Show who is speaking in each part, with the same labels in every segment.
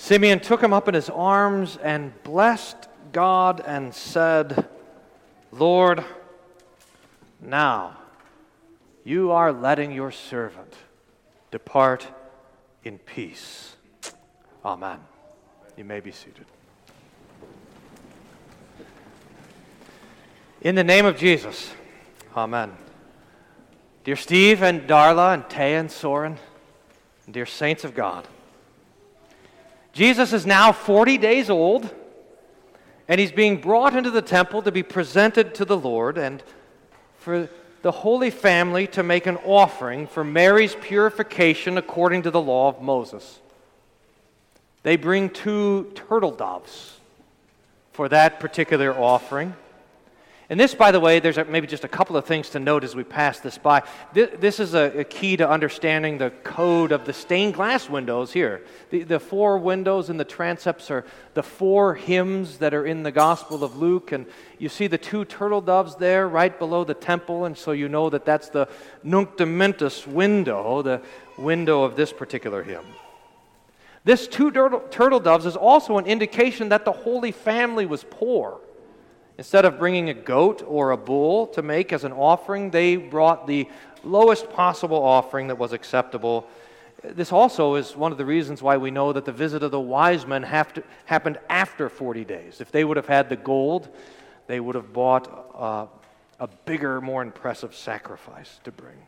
Speaker 1: Simeon took him up in his arms and blessed God and said, Lord, now you are letting your servant depart in peace. Amen. You may be seated. In the name of Jesus, Amen. Dear Steve and Darla and Tay and Soren, and dear saints of God, Jesus is now 40 days old, and he's being brought into the temple to be presented to the Lord and for the Holy Family to make an offering for Mary's purification according to the law of Moses. They bring two turtle doves for that particular offering. And this, by the way, there's maybe just a couple of things to note as we pass this by. This, is a, key to understanding the code of the stained glass windows here. The, the four windows in the transepts are the four hymns that are in the Gospel of Luke. And you see the two turtle doves there right below the temple. And so you know that that's the Nunc Dimittis window, the window of this particular hymn. This two turtle doves is also an indication that the Holy Family was poor. Instead of bringing a goat or a bull to make as an offering, they brought the lowest possible offering that was acceptable. This also is one of the reasons why we know that the visit of the wise men to, happened after 40 days. If they would have had the gold, they would have bought uh, a bigger, more impressive sacrifice to bring.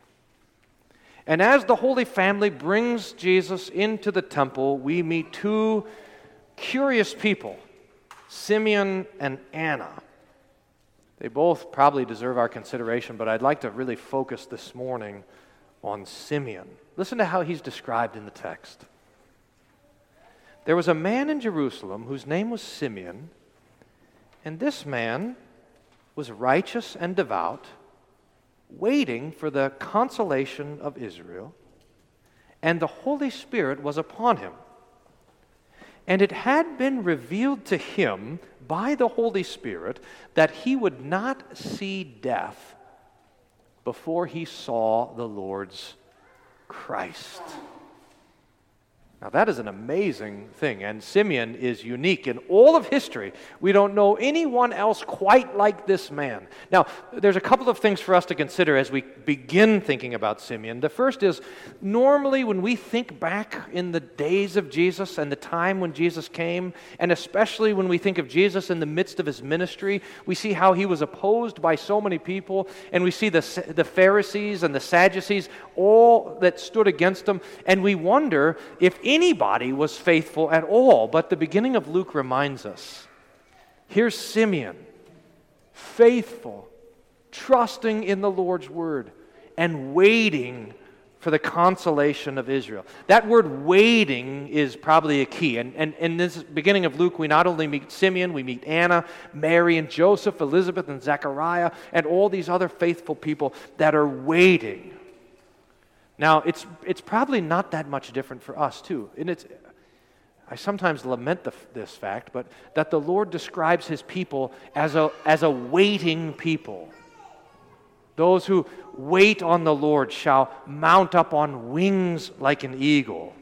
Speaker 1: And as the Holy Family brings Jesus into the temple, we meet two curious people, Simeon and Anna. They both probably deserve our consideration, but I'd like to really focus this morning on Simeon. Listen to how he's described in the text. There was a man in Jerusalem whose name was Simeon, and this man was righteous and devout, waiting for the consolation of Israel, and the Holy Spirit was upon him. And it had been revealed to him by the Holy Spirit that he would not see death before he saw the Lord's Christ. Now, that is an amazing thing, and Simeon is unique in all of history. We don't know anyone else quite like this man. Now, there's a couple of things for us to consider as we begin thinking about Simeon. The first is normally when we think back in the days of Jesus and the time when Jesus came, and especially when we think of Jesus in the midst of his ministry, we see how he was opposed by so many people, and we see the, the Pharisees and the Sadducees, all that stood against him, and we wonder if anybody was faithful at all. But the beginning of Luke reminds us here's Simeon, faithful, trusting in the Lord's word, and waiting for the consolation of Israel. That word waiting is probably a key. And, and in this beginning of Luke, we not only meet Simeon, we meet Anna, Mary, and Joseph, Elizabeth, and Zechariah, and all these other faithful people that are waiting now, it's, it's probably not that much different for us, too. And it's, I sometimes lament the, this fact, but that the Lord describes his people as a, as a waiting people. Those who wait on the Lord shall mount up on wings like an eagle.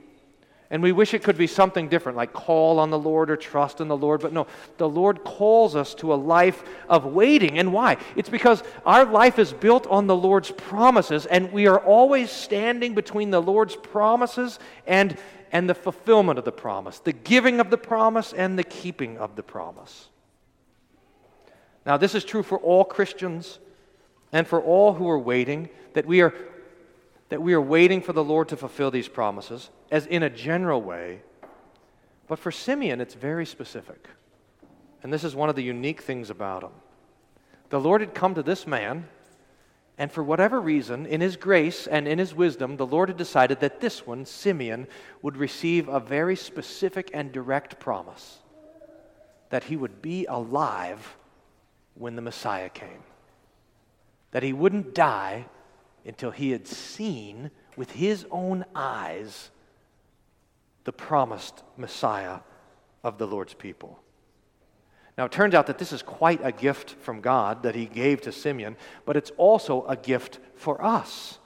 Speaker 1: And we wish it could be something different, like call on the Lord or trust in the Lord. But no, the Lord calls us to a life of waiting. And why? It's because our life is built on the Lord's promises, and we are always standing between the Lord's promises and, and the fulfillment of the promise, the giving of the promise and the keeping of the promise. Now, this is true for all Christians and for all who are waiting, that we are that we are waiting for the Lord to fulfill these promises, as in a general way. But for Simeon, it's very specific. And this is one of the unique things about him. The Lord had come to this man, and for whatever reason, in his grace and in his wisdom, the Lord had decided that this one, Simeon, would receive a very specific and direct promise that he would be alive when the Messiah came, that he wouldn't die until he had seen with his own eyes the promised Messiah of the Lord's people. Now, it turns out that this is quite a gift from God that he gave to Simeon, but it's also a gift for us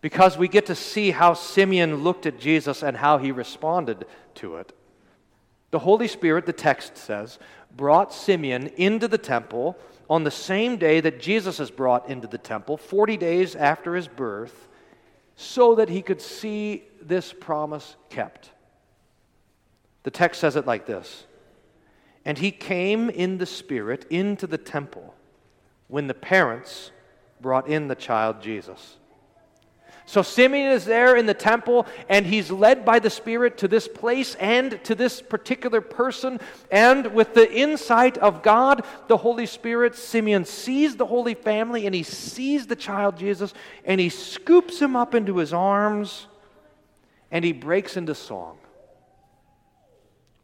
Speaker 1: because we get to see how Simeon looked at Jesus and how he responded to it. The Holy Spirit, the text says, brought Simeon into the temple on the same day that Jesus is brought into the temple, 40 days after his birth, so that he could see this promise kept. The text says it like this And he came in the Spirit into the temple when the parents brought in the child Jesus. So Simeon is there in the temple, and he's led by the Spirit to this place and to this particular person. And with the insight of God, the Holy Spirit, Simeon sees the Holy Family and he sees the child Jesus, and he scoops him up into his arms and he breaks into song.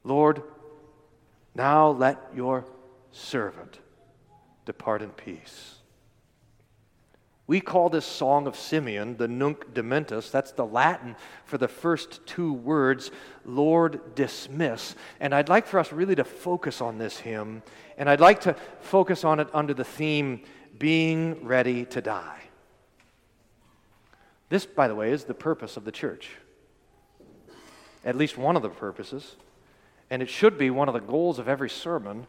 Speaker 1: Lord, now let your servant depart in peace. We call this Song of Simeon the Nunc Dimittis. That's the Latin for the first two words, Lord, dismiss. And I'd like for us really to focus on this hymn, and I'd like to focus on it under the theme, being ready to die. This, by the way, is the purpose of the church. At least one of the purposes. And it should be one of the goals of every sermon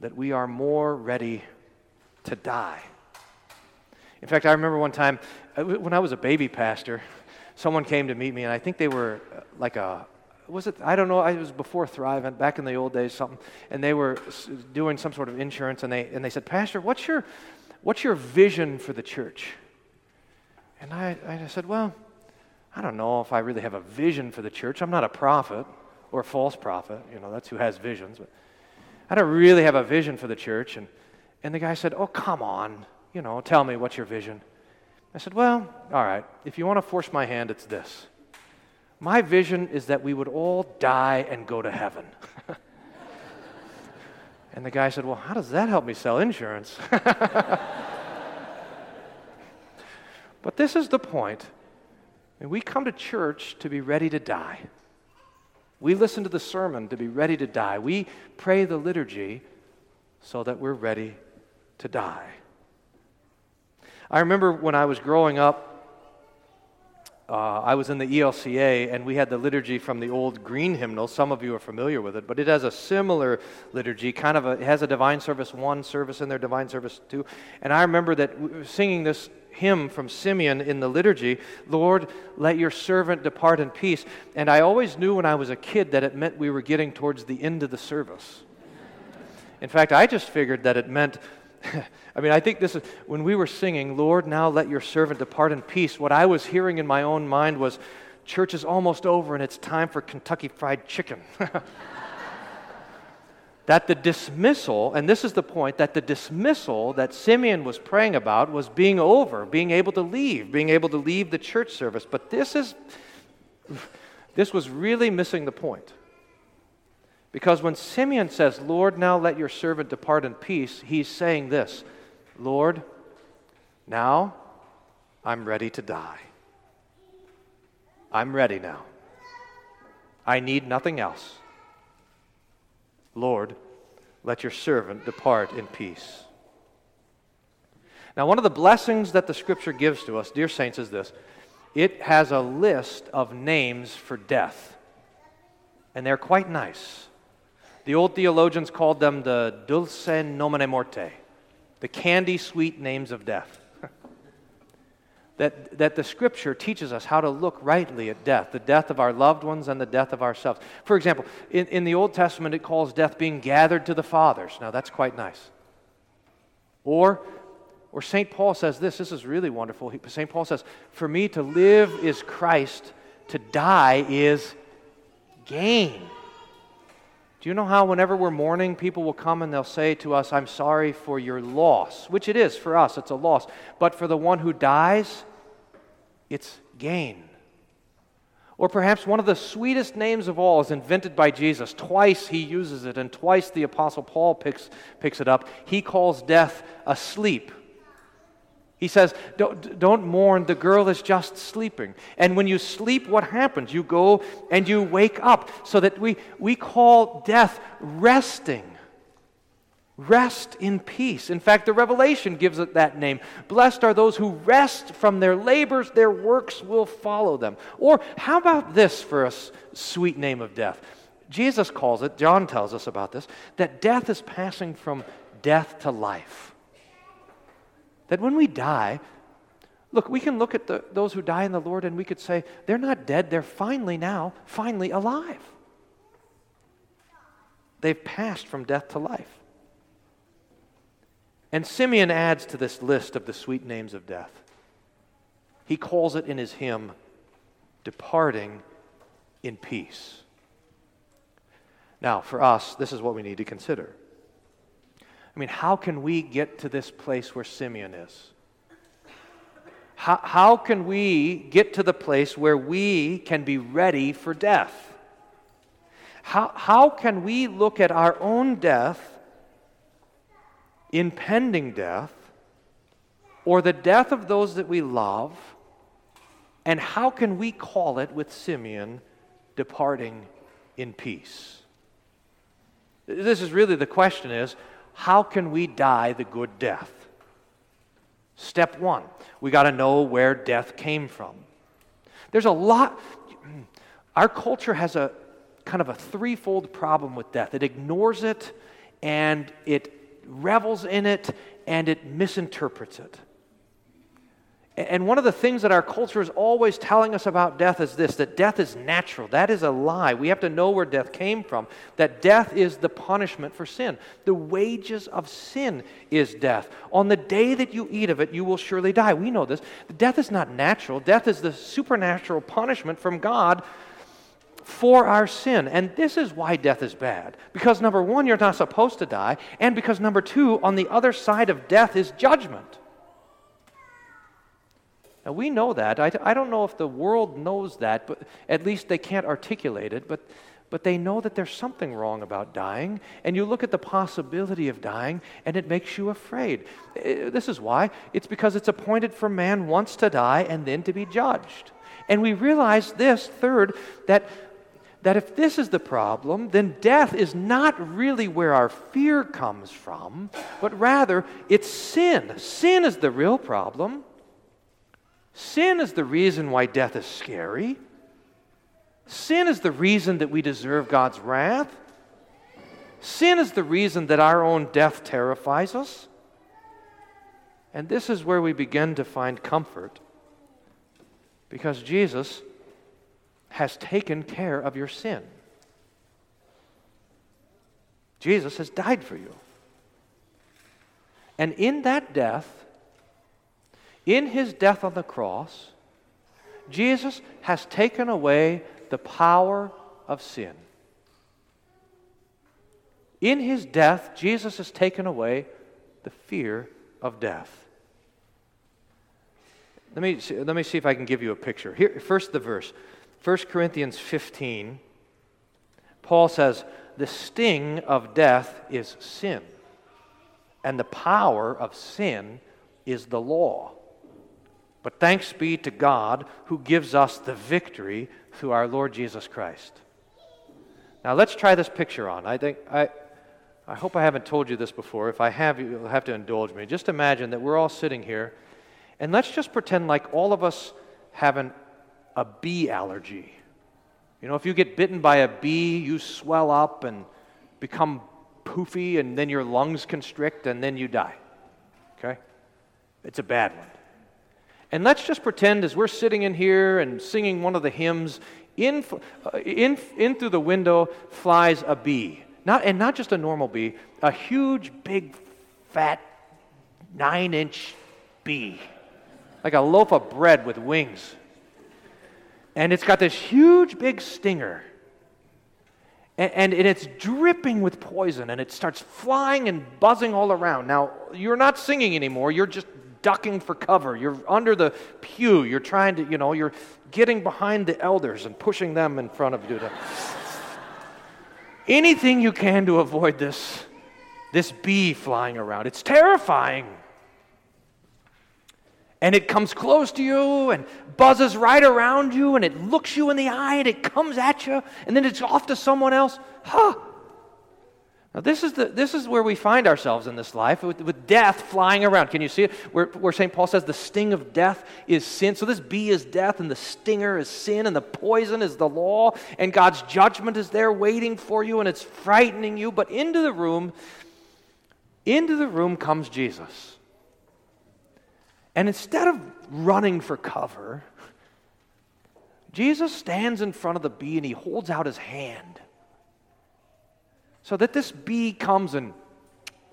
Speaker 1: that we are more ready to die. In fact, I remember one time uh, when I was a baby pastor, someone came to meet me, and I think they were uh, like a was it i don't know it was before Thrivent back in the old days something and they were doing some sort of insurance and they and they said pastor what's your what's your vision for the church? And i i said well i don't know if i really have a vision for the church. I'm not a prophet or a false prophet you know that's who has visions but i don't really have a vision for the church. And and the guy said oh come on you know, tell me what's your vision. I said, Well, all right, if you want to force my hand, it's this. My vision is that we would all die and go to heaven. and the guy said, Well, how does that help me sell insurance? but this is the point. We come to church to be ready to die. We listen to the sermon to be ready to die. We pray the liturgy so that we're ready to die. I remember when I was growing up, uh, I was in the ELCA, and we had the liturgy from the old green hymnal. Some of you are familiar with it, but it has a similar liturgy. Kind of a, it has a divine service one service in there, divine service two. And I remember that singing this hymn from Simeon in the liturgy, Lord, let your servant depart in peace. And I always knew when I was a kid that it meant we were getting towards the end of the service. In fact, I just figured that it meant I mean, I think this is when we were singing, Lord, now let your servant depart in peace. What I was hearing in my own mind was, church is almost over and it's time for Kentucky Fried Chicken. that the dismissal, and this is the point, that the dismissal that Simeon was praying about was being over, being able to leave, being able to leave the church service. But this is, this was really missing the point. Because when Simeon says, Lord, now let your servant depart in peace, he's saying this Lord, now I'm ready to die. I'm ready now. I need nothing else. Lord, let your servant depart in peace. Now, one of the blessings that the scripture gives to us, dear saints, is this it has a list of names for death, and they're quite nice. The old theologians called them the dulce nomine morte, the candy sweet names of death. that, that the scripture teaches us how to look rightly at death, the death of our loved ones and the death of ourselves. For example, in, in the Old Testament, it calls death being gathered to the fathers. Now, that's quite nice. Or, or St. Paul says this, this is really wonderful. St. Paul says, For me to live is Christ, to die is gain. Do you know how, whenever we're mourning, people will come and they'll say to us, I'm sorry for your loss, which it is for us, it's a loss. But for the one who dies, it's gain. Or perhaps one of the sweetest names of all is invented by Jesus. Twice he uses it, and twice the Apostle Paul picks, picks it up. He calls death asleep. He says, don't, don't mourn, the girl is just sleeping. And when you sleep, what happens? You go and you wake up. So that we, we call death resting. Rest in peace. In fact, the Revelation gives it that name. Blessed are those who rest from their labors, their works will follow them. Or how about this for a sweet name of death? Jesus calls it, John tells us about this, that death is passing from death to life. That when we die, look, we can look at the, those who die in the Lord and we could say, they're not dead, they're finally now, finally alive. They've passed from death to life. And Simeon adds to this list of the sweet names of death. He calls it in his hymn, Departing in Peace. Now, for us, this is what we need to consider. I mean, how can we get to this place where Simeon is? How, how can we get to the place where we can be ready for death? How, how can we look at our own death, impending death, or the death of those that we love, and how can we call it with Simeon departing in peace? This is really the question is how can we die the good death? Step one, we got to know where death came from. There's a lot, our culture has a kind of a threefold problem with death it ignores it, and it revels in it, and it misinterprets it. And one of the things that our culture is always telling us about death is this that death is natural. That is a lie. We have to know where death came from. That death is the punishment for sin. The wages of sin is death. On the day that you eat of it, you will surely die. We know this. Death is not natural, death is the supernatural punishment from God for our sin. And this is why death is bad. Because number one, you're not supposed to die. And because number two, on the other side of death is judgment. Now, we know that. I, I don't know if the world knows that, but at least they can't articulate it, but, but they know that there's something wrong about dying. And you look at the possibility of dying, and it makes you afraid. Eh, this is why. It's because it's appointed for man once to die and then to be judged. And we realize this, third, that that if this is the problem, then death is not really where our fear comes from, but rather it's sin. Sin is the real problem. Sin is the reason why death is scary. Sin is the reason that we deserve God's wrath. Sin is the reason that our own death terrifies us. And this is where we begin to find comfort because Jesus has taken care of your sin. Jesus has died for you. And in that death, in his death on the cross, Jesus has taken away the power of sin. In his death, Jesus has taken away the fear of death. Let me, see, let me see if I can give you a picture. Here, first, the verse 1 Corinthians 15. Paul says, The sting of death is sin, and the power of sin is the law. But thanks be to God who gives us the victory through our Lord Jesus Christ. Now let's try this picture on. I think I I hope I haven't told you this before. If I have, you'll have to indulge me. Just imagine that we're all sitting here, and let's just pretend like all of us have an, a bee allergy. You know, if you get bitten by a bee, you swell up and become poofy, and then your lungs constrict, and then you die. Okay? It's a bad one. And let's just pretend as we're sitting in here and singing one of the hymns, in, uh, in, in through the window flies a bee. Not, and not just a normal bee, a huge, big, fat, nine inch bee. Like a loaf of bread with wings. And it's got this huge, big stinger. And, and, and it's dripping with poison, and it starts flying and buzzing all around. Now, you're not singing anymore, you're just ducking for cover. You're under the pew. You're trying to, you know, you're getting behind the elders and pushing them in front of you to. Anything you can to avoid this, this bee flying around. It's terrifying. And it comes close to you and buzzes right around you and it looks you in the eye and it comes at you and then it's off to someone else. Huh. Now, this is, the, this is where we find ourselves in this life with, with death flying around. Can you see it? Where, where St. Paul says the sting of death is sin. So, this bee is death, and the stinger is sin, and the poison is the law, and God's judgment is there waiting for you, and it's frightening you. But into the room, into the room comes Jesus. And instead of running for cover, Jesus stands in front of the bee and he holds out his hand so that this bee comes and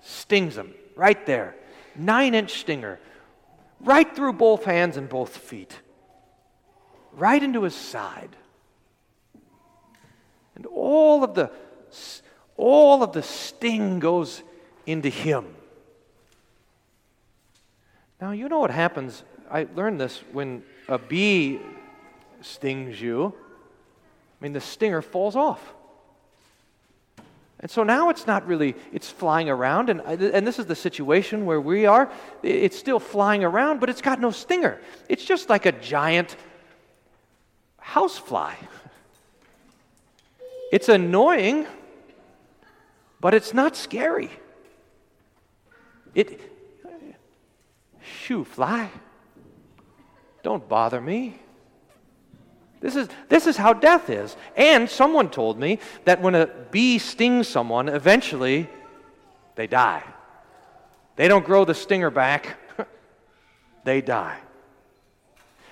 Speaker 1: stings him right there. Nine inch stinger, right through both hands and both feet, right into his side. And all of the all of the sting goes into him. Now, you know what happens. I learned this when a bee stings you. I mean, the stinger falls off. And so now it's not really, it's flying around, and, uh, and this is the situation where we are. It's still flying around, but it's got no stinger. It's just like a giant housefly. It's annoying, but it's not scary. It, shoo, fly, don't bother me. This is, this is how death is. And someone told me that when a bee stings someone, eventually they die. They don't grow the stinger back, they die.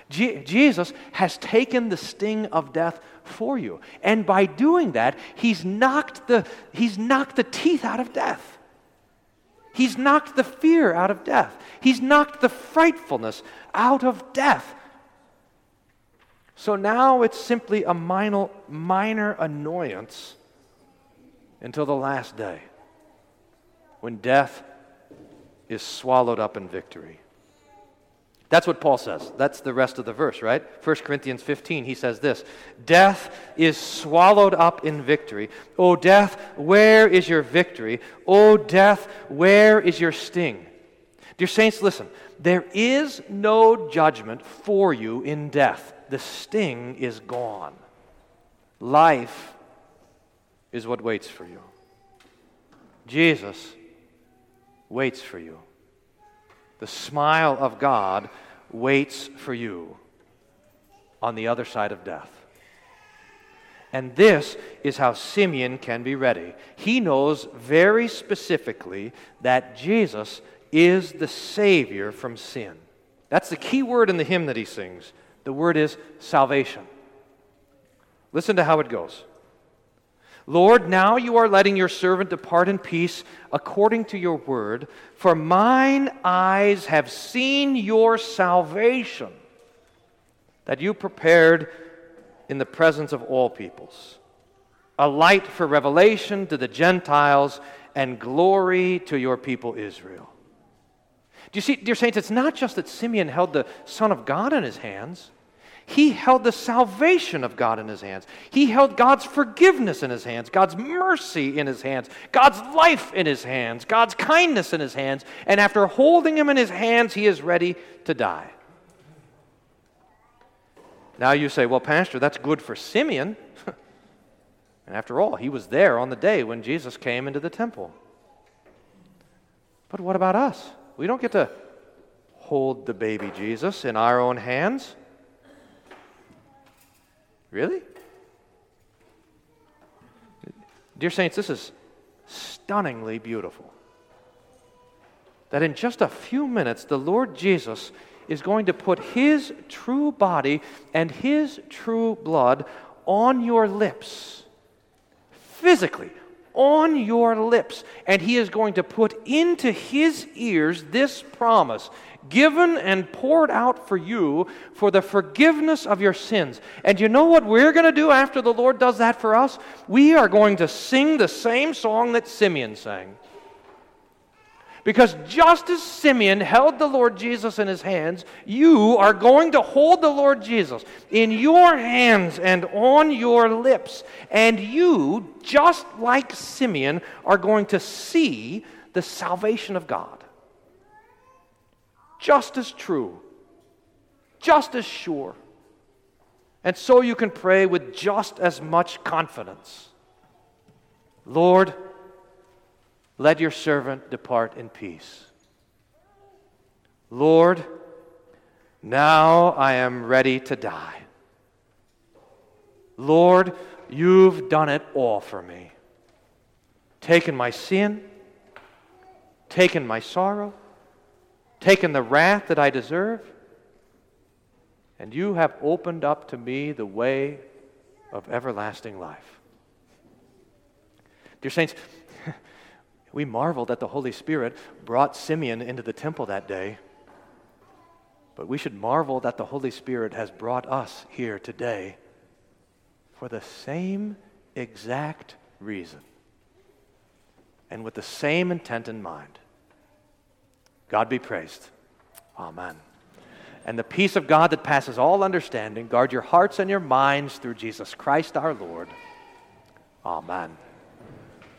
Speaker 1: Je- Jesus has taken the sting of death for you. And by doing that, he's knocked the, he's knocked the teeth out of death. He's knocked the fear out of death. He's knocked the frightfulness out of death. So now it's simply a minor, minor annoyance until the last day when death is swallowed up in victory. That's what Paul says. That's the rest of the verse, right? 1 Corinthians 15, he says this Death is swallowed up in victory. O death, where is your victory? O death, where is your sting? Dear saints, listen. There is no judgment for you in death the sting is gone. Life is what waits for you. Jesus waits for you. The smile of God waits for you on the other side of death. And this is how Simeon can be ready. He knows very specifically that Jesus is the Savior from sin. That's the key word in the hymn that he sings the word is salvation. Listen to how it goes. Lord, now you are letting your servant depart in peace according to your word, for mine eyes have seen your salvation that you prepared in the presence of all peoples, a light for revelation to the Gentiles and glory to your people Israel. Do you see, dear saints, it's not just that Simeon held the Son of God in his hands. He held the salvation of God in his hands. He held God's forgiveness in his hands, God's mercy in his hands, God's life in his hands, God's kindness in his hands. And after holding him in his hands, he is ready to die. Now you say, well, Pastor, that's good for Simeon. and after all, he was there on the day when Jesus came into the temple. But what about us? We don't get to hold the baby Jesus in our own hands. Really? Dear Saints, this is stunningly beautiful. That in just a few minutes, the Lord Jesus is going to put his true body and his true blood on your lips, physically, on your lips. And he is going to put into his ears this promise given and poured out for you for the forgiveness of your sins. And you know what we're going to do after the Lord does that for us? We are going to sing the same song that Simeon sang. Because just as Simeon held the Lord Jesus in his hands, you are going to hold the Lord Jesus in your hands and on your lips. And you, just like Simeon, are going to see the salvation of God just as true, just as sure. And so you can pray with just as much confidence Lord, let your servant depart in peace. Lord, now I am ready to die. Lord, you've done it all for me. Taken my sin, taken my sorrow, taken the wrath that I deserve, and you have opened up to me the way of everlasting life. Dear Saints, we marvel that the Holy Spirit brought Simeon into the temple that day. But we should marvel that the Holy Spirit has brought us here today for the same exact reason and with the same intent in mind. God be praised. Amen. And the peace of God that passes all understanding guard your hearts and your minds through Jesus Christ our Lord. Amen.